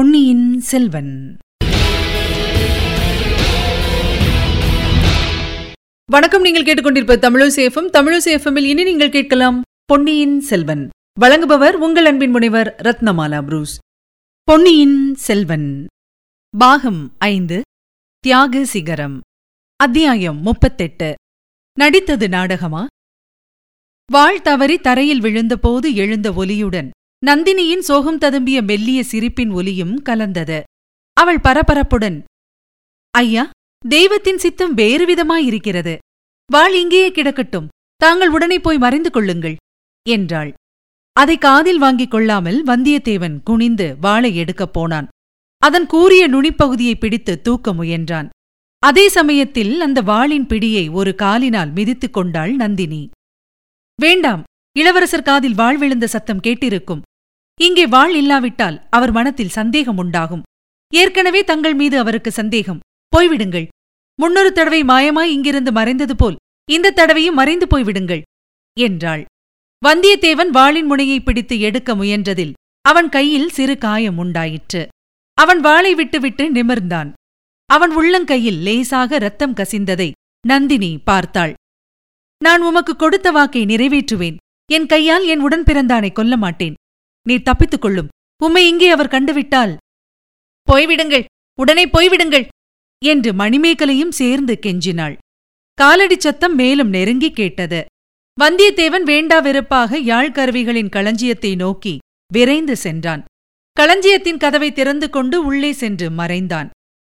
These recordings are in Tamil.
பொன்னியின் செல்வன். வணக்கம் நீங்கள் கேட்டுக்கொண்டிருப்ப தமிழசேஃபம் தமிழசேஃபமில் இனி நீங்கள் கேட்கலாம் பொன்னியின் செல்வன். வழங்குபவர் உங்கள் அன்பின் முனைவர் ரத்னமாலா புரூஸ். பொன்னியின் செல்வன். பாகம் ஐந்து தியாக சிகரம். அத்தியாயம் முப்பத்தெட்டு. நடித்தது நாடகமா? வாழ் தவறி தரையில் விழுந்தபோது எழுந்த ஒலியுடன் நந்தினியின் சோகம் ததும்பிய மெல்லிய சிரிப்பின் ஒலியும் கலந்தது. அவள் பரபரப்புடன் ஐயா தெய்வத்தின் சித்தம் வேறு விதமாயிருக்கிறது வாழ் இங்கேயே கிடக்கட்டும். தாங்கள் உடனே போய் மறைந்து கொள்ளுங்கள் என்றாள். அதை காதில் வாங்கிக் கொள்ளாமல் வந்தியத்தேவன் குனிந்து வாளை எடுக்கப் போனான். அதன் கூறிய நுனிப்பகுதியை பிடித்து தூக்க முயன்றான். அதே சமயத்தில் அந்த வாளின் பிடியை ஒரு காலினால் மிதித்துக் கொண்டாள் நந்தினி. வேண்டாம் இளவரசர் காதில் வாழ் விழுந்த சத்தம் கேட்டிருக்கும். இங்கே வாழ் இல்லாவிட்டால் அவர் மனத்தில் சந்தேகம் உண்டாகும். ஏற்கனவே தங்கள் மீது அவருக்கு சந்தேகம். போய்விடுங்கள். முன்னொரு தடவை மாயமாய் இங்கிருந்து மறைந்தது போல் இந்த தடவையும் மறைந்து போய்விடுங்கள் என்றாள். வந்தியத்தேவன் வாளின் முனையை பிடித்து எடுக்க முயன்றதில் அவன் கையில் சிறு காயம் உண்டாயிற்று. அவன் வாளை விட்டுவிட்டு நிமிர்ந்தான். அவன் உள்ளங்கையில் லேசாக ரத்தம் கசிந்ததை நந்தினி பார்த்தாள். நான் உமக்கு கொடுத்த வாக்கை நிறைவேற்றுவேன். என் கையால் என் உடன் பிறந்தானை கொல்ல மாட்டேன் நீ தப்பித்துக் கொள்ளும். உம்மை இங்கே அவர் கண்டுவிட்டால். போய்விடுங்கள். உடனே போய்விடுங்கள். என்று மணிமேகலையும் சேர்ந்து கெஞ்சினாள். காலடிச் சத்தம் மேலும் நெருங்கி கேட்டது. வந்தியத்தேவன் வேண்டா வெறுப்பாக யாழ்கருவிகளின் களஞ்சியத்தை நோக்கி விரைந்து சென்றான். களஞ்சியத்தின் கதவை திறந்து கொண்டு உள்ளே சென்று மறைந்தான்.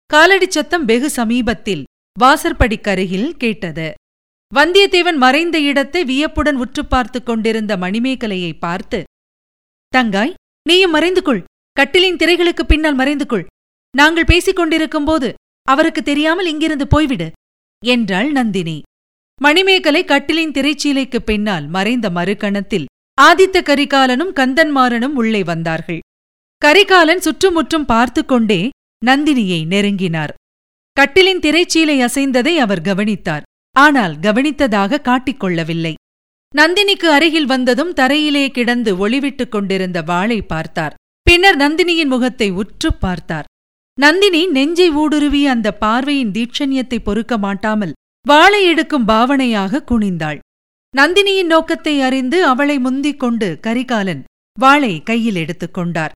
காலடி சத்தம் வெகு சமீபத்தில் வாசற்படிக்கருகில் கேட்டது. வந்தியத்தேவன் மறைந்த இடத்தை வியப்புடன் உற்று பார்த்துக் கொண்டிருந்த மணிமேகலையை பார்த்து தங்காய் நீயும் மறைந்து கொள் கட்டிலின் திரைகளுக்கு பின்னால் மறைந்து கொள் நாங்கள் பேசிக் கொண்டிருக்கும்போது அவருக்கு தெரியாமல் இங்கிருந்து போய்விடு என்றாள் நந்தினி. மணிமேகலை கட்டிலின் திரைச்சீலைக்குப் பின்னால் மறைந்த மறுகணத்தில் ஆதித்த கரிகாலனும் கந்தன்மாறனும் உள்ளே வந்தார்கள். கரிகாலன் சுற்றுமுற்றும் பார்த்து கொண்டே நந்தினியை நெருங்கினார். கட்டிலின் திரைச்சீலை அசைந்ததை அவர் கவனித்தார். ஆனால் கவனித்ததாக காட்டிக்கொள்ளவில்லை. நந்தினிக்கு அருகில் வந்ததும் தரையிலே கிடந்து ஒளிவிட்டுக் கொண்டிருந்த வாளை பார்த்தார். பின்னர் நந்தினியின் முகத்தை உற்றுப் பார்த்தார். நந்தினி நெஞ்சை ஊடுருவி அந்த பார்வையின் தீட்சண்யத்தை பொறுக்க மாட்டாமல் வாளை எடுக்கும் பாவனையாக குனிந்தாள். நந்தினியின் நோக்கத்தை அறிந்து அவளை முந்திக் கொண்டு கரிகாலன் வாளை கையில் எடுத்துக் கொண்டார்.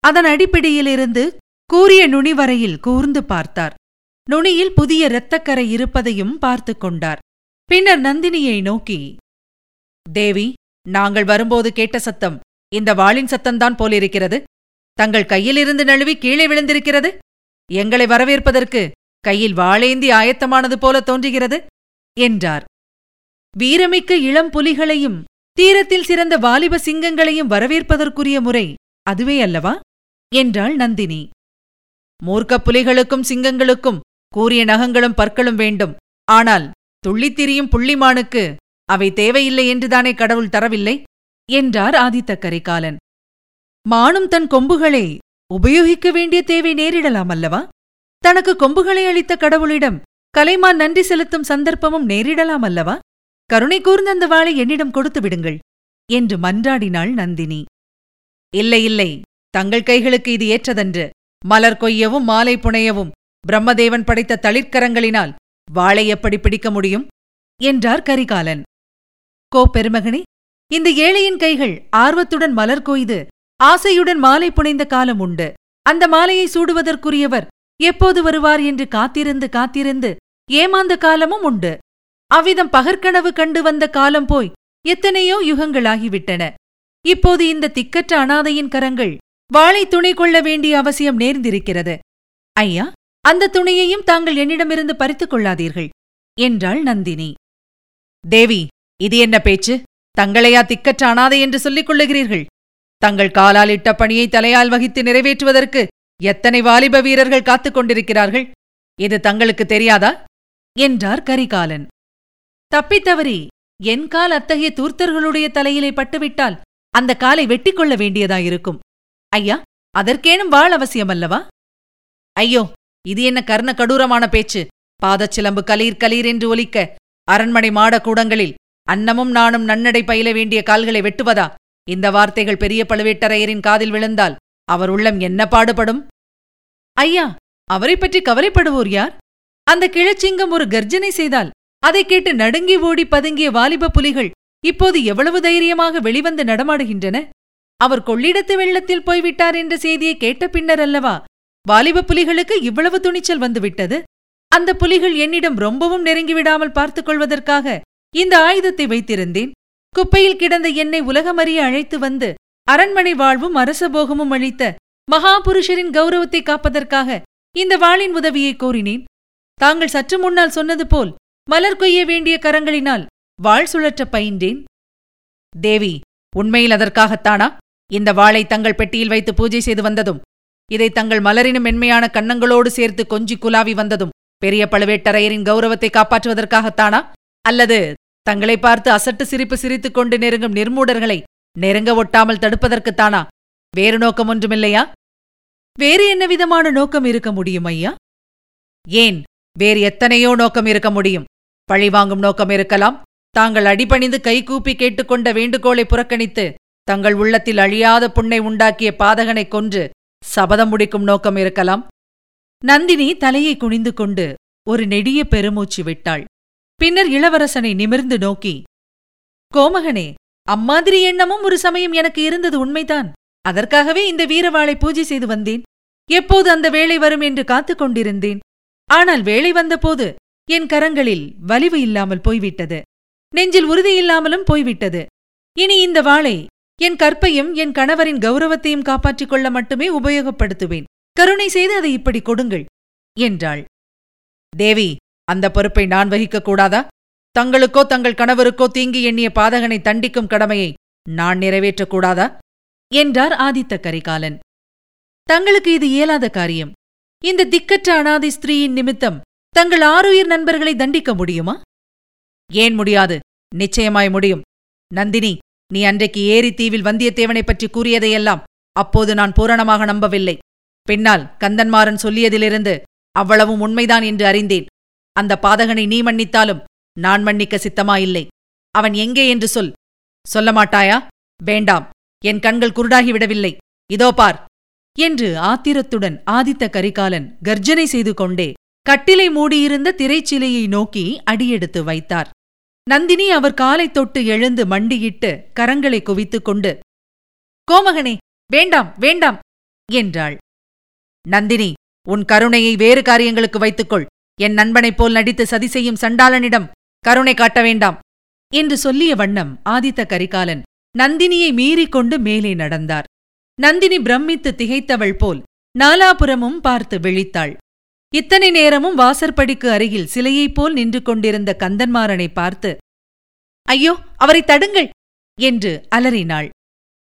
அதன் அடிப்பிடியிலிருந்து கூறிய நுனி வரையில் கூர்ந்து பார்த்தார். நுனியில் புதிய இரத்தக்கரை இருப்பதையும் பார்த்துக் கொண்டார். பின்னர் நந்தினியை நோக்கி தேவி நாங்கள் வரும்போது கேட்ட சத்தம் இந்த வாளின் சத்தம்தான் போலிருக்கிறது. தங்கள் கையிலிருந்து நழுவி கீழே விழுந்திருக்கிறது. எங்களை வரவேற்பதற்கு கையில் வாளேந்தி ஆயத்தமானது போல தோன்றுகிறது என்றார். வீரமிக்க இளம் புலிகளையும் தீரத்தில் சிறந்த வாலிப சிங்கங்களையும் வரவேற்பதற்குரிய முறை அதுவே அல்லவா? என்றாள் நந்தினி. மூர்க்கப் புலிகளுக்கும் சிங்கங்களுக்கும் கூறிய நகங்களும் பற்களும் வேண்டும். ஆனால் துள்ளித் திரியும் புள்ளிமானுக்கு அவை தேவையில்லை என்றுதானே கடவுள் தரவில்லை? என்றார் ஆதித்த கரிகாலன். மானும் தன் கொம்புகளை உபயோகிக்க வேண்டிய தேவை நேரிடலாம் அல்லவா? தனக்கு கொம்புகளை அளித்த கடவுளிடம் கலைமான் நன்றி செலுத்தும் சந்தர்ப்பமும் நேரிடலாம் அல்லவா? கருணை கூர்ந்த அந்த வாளை என்னிடம் கொடுத்து விடுங்கள் என்று மன்றாடினாள் நந்தினி. இல்லை இல்லை தங்கள் கைகளுக்கு இது ஏற்றதன்று. மலர் கொய்யவும் மாலை புனையவும் பிரம்மதேவன் படைத்த தளிர்க்கரங்களினால் வாளை எப்படி பிடிக்க முடியும்? என்றார் கரிகாலன். கோ பெருமகனே இந்த ஏழையின் கைகள் ஆர்வத்துடன் மலர் கொய்து ஆசையுடன் மாலை புனைந்த காலம் உண்டு. அந்த மாலையை சூடுவதற்குரியவர் எப்போது வருவார் என்று காத்திருந்து காத்திருந்து ஏமாந்த காலமும் உண்டு. அவ்விதம் பகற்கனவு கண்டு வந்த காலம் போய் எத்தனையோ யுகங்களாகிவிட்டன. இப்போது இந்த திக்கற்ற அனாதையின் கரங்கள் வாளை துணை கொள்ள வேண்டிய அவசியம் நேர்ந்திருக்கிறது. ஐயா அந்த துணையையும் தாங்கள் என்னிடமிருந்து பறித்துக் கொள்ளாதீர்கள் என்றாள் நந்தினி. தேவி இது என்ன பேச்சு? தங்களையா திக்கற்ற அனாதை என்று சொல்லிக் கொள்ளுகிறீர்கள்? தங்கள் காலால் இட்ட பணியை தலையால் வகித்து நிறைவேற்றுவதற்கு எத்தனை வாலிப வீரர்கள் காத்துக் கொண்டிருக்கிறார்கள்? இது தங்களுக்கு தெரியாதா? என்றார் கரிகாலன். தப்பித்தவறி என் கால் அத்தகைய தூர்த்தர்களுடைய தலையிலே பட்டுவிட்டால் அந்த காலை வெட்டிக் கொள்ள வேண்டியதாயிருக்கும். ஐயா அதற்கேனும் வாழ் அவசியமல்லவா? ஐயோ இது என்ன கர்ண கடூரமான பேச்சு? பாதச்சிலம்பு கலீர் கலீர் என்று ஒலிக்க அரண்மனை மாடக்கூடங்களில் அன்னமும் நானும் நன்னடை பயில வேண்டிய கால்களை வெட்டுவதா? இந்த வார்த்தைகள் பெரிய பழுவேட்டரையரின் காதில் விழுந்தால் அவர் உள்ளம் என்ன பாடுபடும்? ஐயா அவரை பற்றி கவலைப்படுவோர் யார்? அந்த கிழச்சிங்கம் ஒரு கர்ஜனை செய்தால் அதைக் கேட்டு நடுங்கி ஓடி பதுங்கிய வாலிப புலிகள் இப்போது எவ்வளவு தைரியமாக வெளிவந்து நடமாடுகின்றன? அவர் கொள்ளிடத்து வெள்ளத்தில் போய்விட்டார் என்ற செய்தியை கேட்ட பின்னர் அல்லவா? வாலிப புலிகளுக்கு இவ்வளவு துணிச்சல் வந்துவிட்டது? அந்த புலிகள் என்னிடம் ரொம்பவும் நெருங்கிவிடாமல் பார்த்துக் கொள்வதற்காக இந்த ஆயுதத்தை வைத்திருந்தேன். குப்பையில் கிடந்த என்னை உலகமறிய அழைத்து வந்து அரண்மனை வாழ்வும் அரசபோகமும் அளித்த மகாபுருஷரின் கௌரவத்தை காப்பதற்காக இந்த வாளின் உதவியை கோரினேன். தாங்கள் சற்று முன்னால் சொன்னது போல் மலர் கொய்ய வேண்டிய கரங்களினால் வாழ் சுழற்ற பயின்றேன். தேவி உண்மையில் அதற்காகத்தானா? இந்த வாளை தங்கள் பெட்டியில் வைத்து பூஜை செய்து வந்ததும் இதை தங்கள் மலரினும் மென்மையான கன்னங்களோடு சேர்த்து கொஞ்சி குலாவி வந்ததும் பெரிய பழுவேட்டரையரின் கௌரவத்தை காப்பாற்றுவதற்காகத்தானா? அல்லது தங்களை பார்த்து அசட்டு சிரிப்பு சிரித்துக் கொண்டு நெருங்கும் நிர்மூடர்களை நெருங்க ஒட்டாமல் தடுப்பதற்குத்தானா வேறு நோக்கம் ஒன்றுமில்லையா? வேறு என்ன விதமான நோக்கம் இருக்க முடியும் ஐயா? ஏன் வேறு எத்தனையோ நோக்கம் இருக்க முடியும். பழிவாங்கும் நோக்கம் இருக்கலாம். தாங்கள் அடிபணிந்து கைகூப்பி கேட்டுக்கொண்ட வேண்டுகோளை புறக்கணித்து தங்கள் உள்ளத்தில் அழியாத புண்ணை உண்டாக்கிய பாதகனை கொன்று சபதம் முடிக்கும் நோக்கம் இருக்கலாம். நந்தினி தலையை குனிந்து கொண்டு ஒரு நெடிய பெருமூச்சு விட்டாள். பின்னர் இளவரசனை நிமிர்ந்து நோக்கி கோமகனே அம்மாதிரி எண்ணமும் ஒரு சமயம் எனக்கு இருந்தது உண்மைதான். அதற்காகவே இந்த வீரவாளை பூஜை செய்து வந்தேன். எப்போது அந்த வேலை வரும் என்று காத்துக் கொண்டிருந்தேன். ஆனால் வேலை வந்தபோது என் கரங்களில் வலிவு இல்லாமல் போய்விட்டது. நெஞ்சில் உறுதியில்லாமலும் போய்விட்டது. இனி இந்த வாளை என் கற்பையும் என் கணவரின் கௌரவத்தையும் காப்பாற்றிக் கொள்ள மட்டுமே உபயோகப்படுத்துவேன். கருணை செய்து அதை இப்படி கொடுங்கள் என்றாள். தேவி அந்த பொறுப்பை நான் வகிக்கக் கூடாதா? தங்களுக்கோ தங்கள் கணவருக்கோ தீங்கி எண்ணிய பாதகனை தண்டிக்கும் கடமையை நான் நிறைவேற்றக் கூடாதா? என்றார் ஆதித்த கரிகாலன். தங்களுக்கு இது இயலாத காரியம். இந்த திக்கற்ற அனாதை ஸ்திரீயின் நிமித்தம் தங்கள் ஆருயிர் நண்பர்களை தண்டிக்க முடியுமா? ஏன் முடியாது. நிச்சயமாய் முடியும். நந்தினி நீ அன்றைக்கு ஏரி தீவில் வந்தியத்தேவனைப் பற்றி கூறியதையெல்லாம் அப்போது நான் பூரணமாக நம்பவில்லை. பின்னால் கந்தன்மாறன் சொல்லியதிலிருந்து அவ்வளவும் உண்மைதான் என்று அறிந்தேன். அந்த பாதகனை நீ மன்னித்தாலும் நான் மன்னிக்க சித்தமாயில்லை. அவன் எங்கே என்று சொல். சொல்ல மாட்டாயா? வேண்டாம். என் கண்கள் குருடாகிவிடவில்லை. இதோ பார். என்று ஆத்திரத்துடன் ஆதித்த கரிகாலன் கர்ஜனை செய்து கொண்டே கட்டிலை மூடியிருந்த திரைச்சிலையை நோக்கி அடியெடுத்து வைத்தார். நந்தினி அவர் காலைத் தொட்டு எழுந்து மண்டியிட்டு கரங்களை குவித்துக் கொண்டு கோமகனே வேண்டாம் வேண்டாம் என்றாள். நந்தினி உன் கருணையை வேறு காரியங்களுக்கு வைத்துக்கொள். என் நண்பனைப் போல் நடித்து சதி செய்யும் சண்டாளனிடம் கருணை காட்ட வேண்டாம் என்று சொல்லிய வண்ணம் ஆதித்த கரிகாலன் நந்தினியை மீறிக்கொண்டு மேலே நடந்தார். நந்தினி பிரமித்து திகைத்தவள் போல் நாலாபுரமும் பார்த்து விழித்தாள். இத்தனை நேரமும் வாசற்படிக்கு அருகில் சிலையைப் போல் நின்று கொண்டிருந்த கந்தன்மாறனை பார்த்து ஐயோ அவரை தடுங்கள்! என்று அலறினாள்.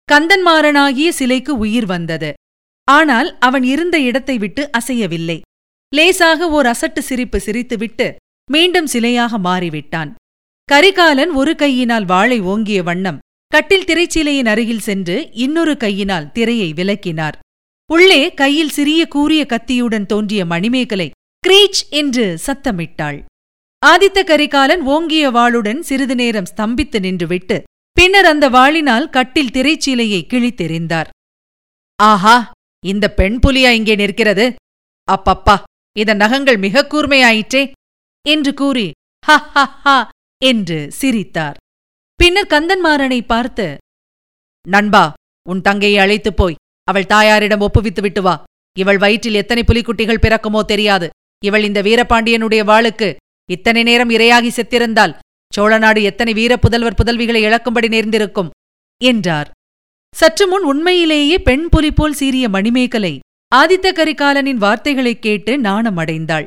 கந்தன்மாறனாகிய சிலைக்கு உயிர் வந்தது. ஆனால் அவன் இருந்த இடத்தை விட்டு அசையவில்லை. லேசாக ஓர் அசட்டு சிரிப்பு சிரித்துவிட்டு மீண்டும் சிலையாக மாறிவிட்டான். கரிகாலன் ஒரு கையினால் வாளை ஓங்கிய வண்ணம் கட்டில் திரைச்சீலையின் அருகில் சென்று இன்னொரு கையினால் திரையை விலக்கினார் உள்ளே கையில் சிறிய கூரிய கத்தியுடன் தோன்றிய மணிமேகலை கிரீச் என்று சத்தமிட்டாள். ஆதித்த கரிகாலன் ஓங்கிய வாளுடன் சிறிது நேரம் ஸ்தம்பித்து நின்றுவிட்டு பின்னர் அந்த வாளினால் கட்டில் திரைச்சீலையை கிழித்தெறிந்தார். ஆஹா! இந்த பெண் புலியா இங்கே நிற்கிறது. அப்பப்பா! இதன் நகங்கள் மிக கூர்மையாயிற்றே என்று கூறி ஹ ஹ ஹ என்று சிரித்தார். பின்னர் கந்தன்மாறனை பார்த்து நண்பா உன் தங்கையை அழைத்துப் போய் அவள் தாயாரிடம் ஒப்புவித்து விட்டு வா. இவள் வயிற்றில் எத்தனை புலிக்குட்டிகள் பிறக்குமோ தெரியாது. இவள் இந்த வீரபாண்டியனுடைய வாளுக்கு இத்தனை நேரம் இரையாகி செத்திருந்தால் சோழநாடு எத்தனை வீர புதல்வர் புதல்விகளை இழக்கும்படி நேர்ந்திருக்கும் என்றார். சற்று முன் உண்மையிலேயே பெண் புலி போல் சீறிய மணிமேகலை ஆதித்த கரிகாலனின் வார்த்தைகளைக் கேட்டு நாணமடைந்தாள்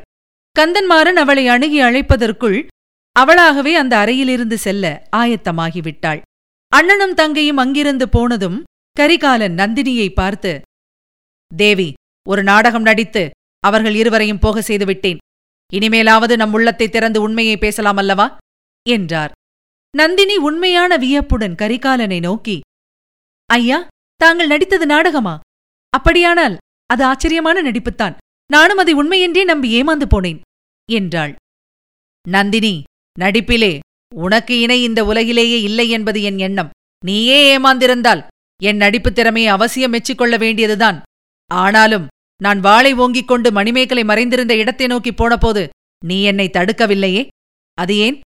கந்தன்மாறன் அவளை அணுகி அழைப்பதற்குள் அவளாகவே அந்த அறையிலிருந்து செல்ல ஆயத்தமாகிவிட்டாள். அண்ணனும் தங்கையும் அங்கிருந்து போனதும் கரிகாலன் நந்தினியை பார்த்து தேவி ஒரு நாடகம் நடித்து அவர்கள் இருவரையும் போக செய்துவிட்டேன் இனிமேலாவது நம் உள்ளத்தை திறந்து உண்மையை பேசலாம் அல்லவா? என்றார். நந்தினி உண்மையான வியப்புடன் கரிகாலனை நோக்கி ஐயா தாங்கள் நடித்தது நாடகமா? அப்படியானால் அது ஆச்சரியமான நடிப்புத்தான். நானும் அதை உண்மையென்றே நம்பி ஏமாந்து போனேன் என்றாள். நந்தினி நடிப்பிலே உனக்கு இணை இந்த உலகிலேயே இல்லை என்பது என் எண்ணம். நீயே ஏமாந்திருந்தால் என் நடிப்புத் திறமையை அவசியம் மெச்சிக்கொள்ள வேண்டியதுதான். ஆனாலும் நான் வாளை ஓங்கிக் கொண்டு மணிமேகலை மறைந்திருந்த இடத்தை நோக்கி போனபோது நீ என்னை தடுக்கவில்லையே? அது ஏன்?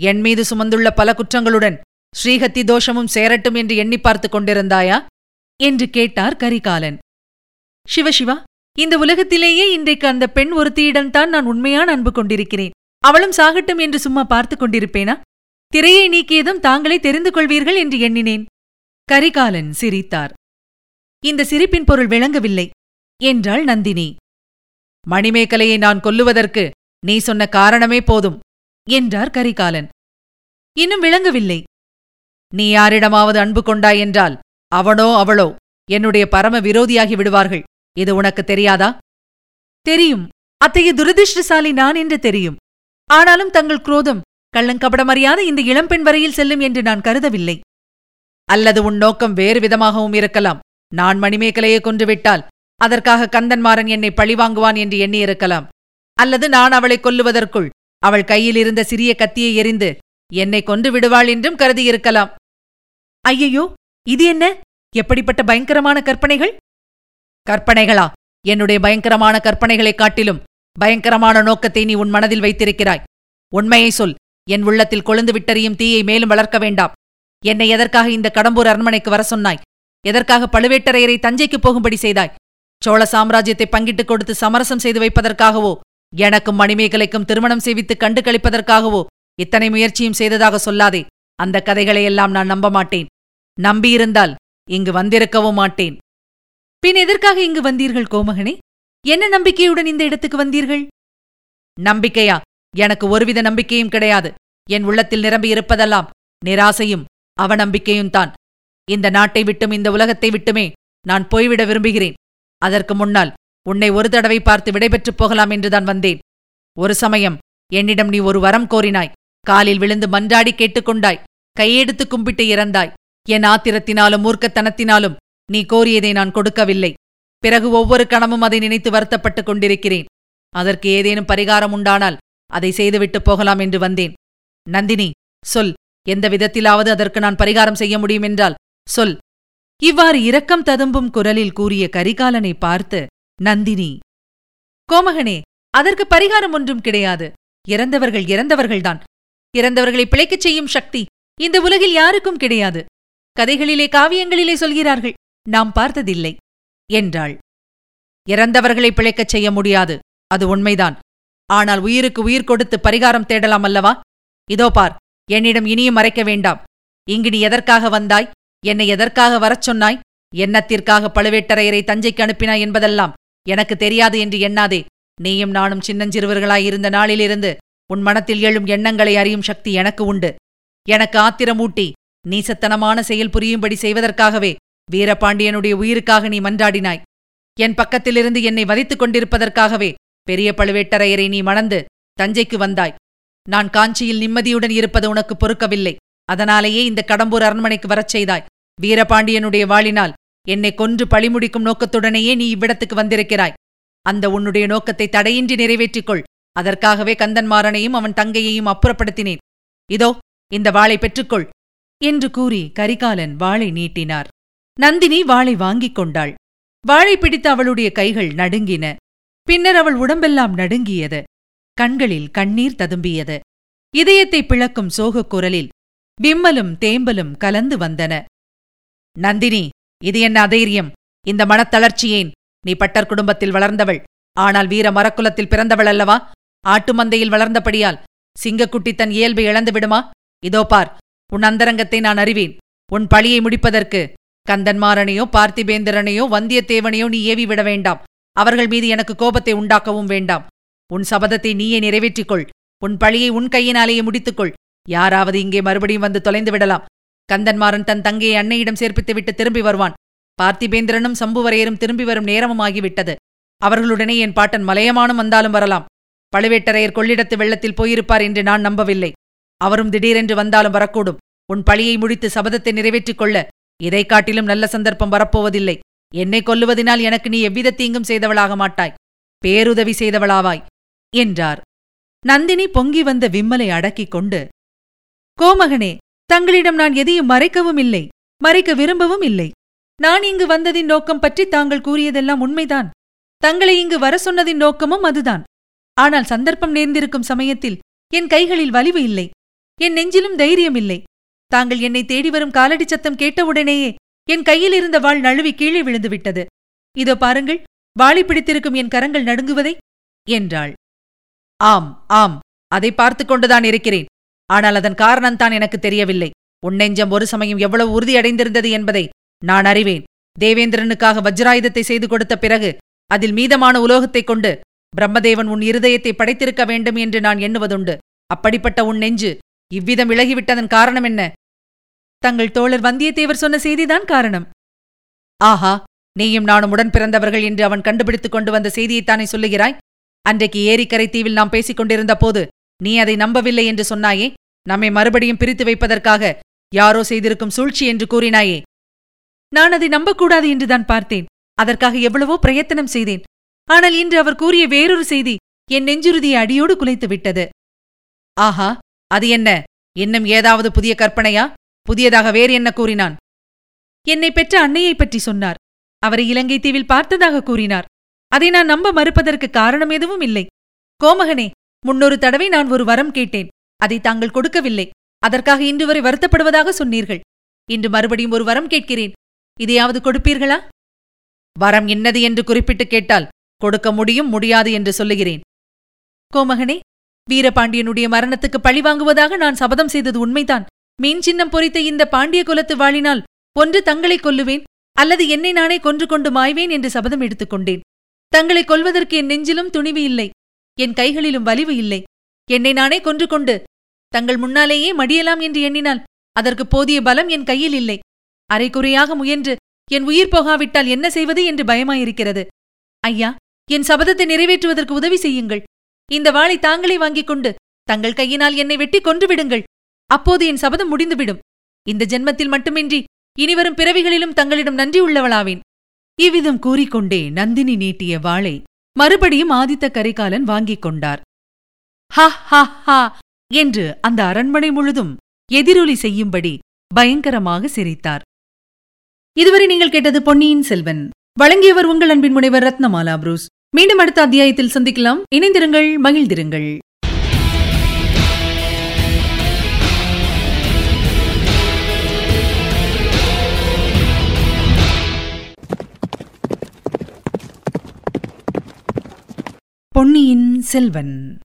என் மீது சுமந்துள்ள பல குற்றங்களுடன் ஸ்ரீஹத்தி தோஷமும் சேரட்டும் என்று எண்ணி பார்த்துக் கொண்டிருந்தாயா? என்று கேட்டார் கரிகாலன். சிவசிவா இந்த உலகத்திலேயே இன்றைக்கு அந்த பெண் ஒருத்தியிடம்தான் நான் உண்மையான அன்பு கொண்டிருக்கிறேன். அவளும் சாகட்டும் என்று சும்மா பார்த்துக் கொண்டிருப்பேனா? திரையை நீக்கியதும் தாங்களே தெரிந்து கொள்வீர்கள் என்று எண்ணினேன். கரிகாலன் சிரித்தார். இந்த சிரிப்பின் பொருள் விளங்கவில்லை என்றாள் நந்தினி. மணிமேகலையை நான் கொல்லுவதற்கு நீ சொன்ன காரணமே போதும் என்றார் கரிகாலன். இன்னும் விளங்கவில்லை. நீ யாரிடமாவது அன்பு கொண்டாய் என்றால் அவனோ அவளோ என்னுடைய பரம விரோதியாகி விடுவார்கள். இது உனக்கு தெரியாதா? தெரியும். அத்தகைய துரதிருஷ்டசாலி நான் என்று தெரியும். ஆனாலும் தங்கள் குரோதம் கள்ளங்கபடமறியாத இந்த இளம்பெண் வரையில் செல்லும் என்று நான் கருதவில்லை. அல்லது உன் நோக்கம் வேறு விதமாகவும் இருக்கலாம். நான் மணிமேகலையை கொன்றுவிட்டால் அதற்காக கந்தன்மாறன் என்னை பழிவாங்குவான் என்று எண்ணியிருக்கலாம் அல்லது நான் அவளை கொல்லுவதற்குள் அவள் கையில் இருந்த சிறிய கத்தியை எறிந்து என்னை கொன்று விடுவாள் என்றும் கருதியிருக்கலாம் ஐயையோ இது என்ன? எப்படிப்பட்ட பயங்கரமான கற்பனைகள்? கற்பனைகளா? என்னுடைய பயங்கரமான கற்பனைகளைக் காட்டிலும் பயங்கரமான நோக்கத்தை நீ உன் மனதில் வைத்திருக்கிறாய். உண்மையை சொல். என் உள்ளத்தில் கொழுந்து விட்டறியும் தீயை மேலும் வளர்க்க வேண்டாம். என்னை எதற்காக இந்த கடம்பூர் அரண்மனைக்கு வர சொன்னாய்? எதற்காக பழுவேட்டரையரை தஞ்சைக்கு போகும்படி செய்தாய்? சோழ சாம்ராஜ்யத்தை பங்கிட்டுக் கொடுத்து சமரசம் செய்து வைப்பதற்காகவோ எனக்கும் மணிமேகலைக்கும் திருமணம் செய்வித்து கண்டு கழிப்பதற்காகவோ இத்தனை முயற்சியும் செய்ததாக சொல்லாதே. அந்த கதைகளையெல்லாம் நான் நம்ப மாட்டேன் நம்பியிருந்தால் இங்கு வந்திருக்கவும் மாட்டேன். பின் எதற்காக இங்கு வந்தீர்கள் கோமகனே? என்ன நம்பிக்கையுடன் இந்த இடத்துக்கு வந்தீர்கள்? நம்பிக்கையா? எனக்கு ஒருவித நம்பிக்கையும் கிடையாது. என் உள்ளத்தில் நிரம்பியிருப்பதெல்லாம் நிராசையும் அவநம்பிக்கையும் தான். இந்த நாட்டை விட்டும் இந்த உலகத்தை விட்டுமே நான் போய்விட விரும்புகிறேன். அதற்கு முன்னால் உன்னை ஒரு தடவை பார்த்து விடைபெற்றுப் போகலாம் என்றுதான் வந்தேன். ஒரு சமயம் என்னிடம் நீ ஒரு வரம் கோரினாய். காலில் விழுந்து மன்றாடி கேட்டுக்கொண்டாய். கையெடுத்து கும்பிட்டு இறந்தாய். என் ஆத்திரத்தினாலும் மூர்க்கத்தனத்தினாலும் நீ கோரியதை நான் கொடுக்கவில்லை. பிறகு ஒவ்வொரு கணமும் அதை நினைத்து வருத்தப்பட்டுக் கொண்டிருக்கிறேன். அதற்கு ஏதேனும் பரிகாரம் உண்டானால் அதை செய்துவிட்டு போகலாம் என்று வந்தேன். நந்தினி சொல். எந்த விதத்திலாவது அதற்கு நான் பரிகாரம் செய்ய முடியும் என்றால் சொல். இவ்வாறு இரக்கம் ததும்பும் குரலில் கூறிய கரிகாலனை பார்த்து நந்தினி. கோமகனே அதற்கு பரிகாரம் ஒன்றும் கிடையாது. இறந்தவர்கள் இறந்தவர்கள்தான். இறந்தவர்களை பிழைக்கச் செய்யும் சக்தி இந்த உலகில் யாருக்கும் கிடையாது. கதைகளிலே காவியங்களிலே சொல்கிறார்கள். நாம் பார்த்ததில்லை என்றாள். இறந்தவர்களை பிழைக்கச் செய்ய முடியாது. அது உண்மைதான். ஆனால் உயிருக்கு உயிர் கொடுத்து பரிகாரம் தேடலாம் அல்லவா? இதோ பார் என்னிடம் இனியும் மறைக்க வேண்டாம். இங்கு நீ எதற்காக வந்தாய்? என்னை எதற்காக வரச் சொன்னாய்? எண்ணத்திற்காக பழுவேட்டரையரை தஞ்சைக்கு அனுப்பினாய் என்பதெல்லாம் எனக்கு தெரியாது என்று எண்ணாதே. நீயும் நானும் சின்னஞ்சிறுவர்களாயிருந்த நாளிலிருந்து உன் மனத்தில் எழும் எண்ணங்களை அறியும் சக்தி எனக்கு உண்டு. எனக்கு ஆத்திரமூட்டி நீசத்தனமான செயல் புரியும்படி செய்வதற்காகவே வீரபாண்டியனுடைய உயிருக்காக நீ மன்றாடினாய். என் பக்கத்திலிருந்து என்னை வதைத்துக் கொண்டிருப்பதற்காகவே பெரிய பழுவேட்டரையரை நீ மணந்து தஞ்சைக்கு வந்தாய். நான் காஞ்சியில் நிம்மதியுடன் இருப்பது உனக்கு பொறுக்கவில்லை. அதனாலேயே இந்த கடம்பூர் அரண்மனைக்கு வரச் செய்தாய். வீரபாண்டியனுடைய வாளினால் என்னை கொன்று பழிமுடிக்கும் நோக்கத்துடனேயே நீ இவ்விடத்துக்கு வந்திருக்கிறாய். அந்த உன்னுடைய நோக்கத்தை தடையின்றி நிறைவேற்றிக்கொள். அதற்காகவே கந்தன்மாறனையும் அவன் தங்கையையும் அப்புறப்படுத்தினேன். இதோ இந்த வாளை பெற்றுக்கொள். என்று கூறி கரிகாலன் வாளை நீட்டினார். நந்தினி வாளை வாங்கிக் கொண்டாள். வாழை பிடித்த அவளுடைய கைகள் நடுங்கின. பின்னர் அவள் உடம்பெல்லாம் நடுங்கியது. கண்களில் கண்ணீர் ததும்பியது. இதயத்தை பிளக்கும் சோகக் குரலில் விம்மலும் தேம்பலும் கலந்து வந்தன. நந்தினி இது என்ன அதைரியம்? இந்த மனத்தளர்ச்சியேன். நீ பட்டர் குடும்பத்தில் வளர்ந்தவள். ஆனால் வீர மரக்குலத்தில் பிறந்தவள் அல்லவா? ஆட்டு மந்தையில் வளர்ந்தபடியால் சிங்கக்குட்டி தன் இயல்பை இழந்து விடுமா? இதோ பார் உன் அந்தரங்கத்தை நான் அறிவேன். உன் பழியை முடிப்பதற்கு கந்தன்மாறனையோ பார்த்திபேந்திரனையோ வந்தியத்தேவனையோ நீ ஏவி விட வேண்டாம். அவர்கள் மீது எனக்கு கோபத்தை உண்டாக்கவும் வேண்டாம். உன் சபதத்தை நீயே நிறைவேற்றிக்கொள். உன் பழியை உன் கையினாலேயே முடித்துக்கொள். யாராவது இங்கே மறுபடியும் வந்து தொலைந்து விடலாம். கந்தன்மாறன் தன் தங்கையை அன்னையிடம் சேர்ப்பித்துவிட்டு திரும்பி வருவான். பார்த்திபேந்திரனும் சம்புவரையரும் திரும்பி வரும் நேரமும் ஆகிவிட்டது. அவர்களுடனே என் பாட்டன் மலையமானும் வந்தாலும் வரலாம். பழுவேட்டரையர் கொள்ளிடத்து வெள்ளத்தில் போயிருப்பார் என்று நான் நம்பவில்லை. அவரும் திடீரென்று வந்தாலும் வரக்கூடும். உன் பழியை முடித்து சபதத்தை நிறைவேற்றிக் கொள்ள இதைக் காட்டிலும் நல்ல சந்தர்ப்பம் வரப்போவதில்லை. என்னை கொல்லுவதினால் எனக்கு நீ எவ்வித தீங்கும் செய்தவளாக மாட்டாய். பேருதவி செய்தவளாவாய் என்றார். நந்தினி பொங்கி வந்த விம்மலை அடக்கிக் கொண்டு கோமகனே தங்களிடம் நான் எதையும் மறைக்கவும் இல்லை மறைக்க விரும்பவும் இல்லை. நான் இங்கு வந்ததின் நோக்கம் பற்றி தாங்கள் கூறியதெல்லாம் உண்மைதான். தங்களை இங்கு வர சொன்னதின் நோக்கமும் அதுதான். ஆனால் சந்தர்ப்பம் நேர்ந்திருக்கும் சமயத்தில் என் கைகளில் வலிவு இல்லை. என் நெஞ்சிலும் தைரியம் இல்லை. தாங்கள் என்னை தேடி வரும் காலடி சத்தம் கேட்டவுடனேயே என் கையில் இருந்த வாள் நழுவி கீழே விழுந்துவிட்டது. இதோ பாருங்கள் வாளி பிடித்திருக்கும் என் கரங்கள் நடுங்குவதை என்றாள். ஆம் ஆம் அதை பார்த்து கொண்டுதான் இருக்கிறேன். ஆனால் அதன் காரணம்தான் எனக்கு தெரியவில்லை. உன் நெஞ்சம் ஒரு சமயம் எவ்வளவு உறுதியடைந்திருந்தது என்பதை நான் அறிவேன். தேவேந்திரனுக்காக வஜ்ராயுதத்தை செய்து கொடுத்த பிறகு அதில் மீதமான உலோகத்தைக் கொண்டு பிரம்மதேவன் உன் இருதயத்தை படைத்திருக்க வேண்டும் என்று நான் எண்ணுவதுண்டு. அப்படிப்பட்ட உன் நெஞ்சு இவ்விதம் விலகிவிட்டதன் காரணம் என்ன? தங்கள் தோழர் வந்தியத்தேவர் சொன்ன செய்திதான் காரணம். ஆஹா நீயும் நானும் உடன் பிறந்தவர்கள் என்று அவன் கண்டுபிடித்துக் கொண்டு வந்த செய்தியைத்தானே சொல்லுகிறாய்? அன்றைக்கு ஏரிக்கரை தீவில் நாம் பேசிக் கொண்டிருந்த போது நீ அதை நம்பவில்லை என்று சொன்னாயே நம்மை மறுபடியும் பிரித்து வைப்பதற்காக யாரோ செய்திருக்கும் சூழ்ச்சி என்று கூறினாயே. நான் அதை நம்பக்கூடாது என்றுதான் பார்த்தேன். அதற்காக எவ்வளவோ பிரயத்தனம் செய்தேன். ஆனால் இன்று அவர் கூறிய வேறொரு செய்தி என் நெஞ்சுறுதியை அடியோடு குலைத்து விட்டது ஆஹா அது என்ன? இன்னும் ஏதாவது புதிய கற்பனையா? புதியதாக வேறு என்ன கூறினான்? என்னை பெற்ற அன்னையைப் பற்றி சொன்னார். அவரை இலங்கை தீவில் பார்த்ததாக கூறினார். அதை நான் நம்ப மறுப்பதற்கு காரணம் எதுவும் இல்லை. கோமகனே முன்னொரு தடவை நான் ஒரு வரம் கேட்டேன். அதை தாங்கள் கொடுக்கவில்லை. அதற்காக இன்று வரை வருத்தப்படுவதாக சொன்னீர்கள். இன்று மறுபடியும் ஒரு வரம் கேட்கிறேன். இதையாவது கொடுப்பீர்களா? வரம் என்னது என்று குறிப்பிட்டு கேட்டால் கொடுக்க முடியும் முடியாது என்று சொல்லுகிறேன். கோமகனே வீரபாண்டியனுடைய மரணத்துக்கு பழி வாங்குவதாக நான் சபதம் செய்தது உண்மைதான். மீன் சின்னம் பொறித்த இந்த பாண்டிய குலத்து வாழினால் ஒன்று தங்களை கொல்லுவேன் அல்லது என்னை நானே கொன்று கொண்டு மாய்வேன் என்று சபதம் எடுத்துக்கொண்டேன் தங்களை கொல்வதற்கு என் நெஞ்சிலும் துணிவு இல்லை என் கைகளிலும் வலிவு இல்லை. என்னை நானே கொன்று கொண்டு தங்கள் முன்னாலேயே மடியலாம் என்று எண்ணினால் அதற்கு போதிய பலம் என் கையில் இல்லை. அரைக்குறையாக முயன்று என் உயிர் போகாவிட்டால் என்ன செய்வது என்று பயமாயிருக்கிறது. ஐயா என் சபதத்தை நிறைவேற்றுவதற்கு உதவி செய்யுங்கள். இந்த வாளை தாங்களே வாங்கிக் கொண்டு தங்கள் கையினால் என்னை வெட்டி கொன்றுவிடுங்கள் அப்போது என் சபதம் முடிந்துவிடும். இந்த ஜென்மத்தில் மட்டுமின்றி இனிவரும் பிறவிகளிலும் தங்களிடம் நன்றி உள்ளவளாவேன். இவ்விதம் கூறிக்கொண்டே நந்தினி நீட்டிய வாளை மறுபடியும் ஆதித்த கரிகாலன் வாங்கிக் கொண்டார். ஹா ஹா ஹா என்று அந்த அரண்மனை முழுதும் எதிரொலி செய்யும்படி பயங்கரமாக சிரித்தார். இதுவரை நீங்கள் கேட்டது பொன்னியின் செல்வன். வழங்கியவர் உங்கள் அன்பின் முனைவர் ரத்னமாலா புரூஸ். மீண்டும் அடுத்த அத்தியாயத்தில் சந்திக்கலாம். இணைந்திருங்கள் மகிழ்ந்திருங்கள். பொன்னியின் செல்வன்.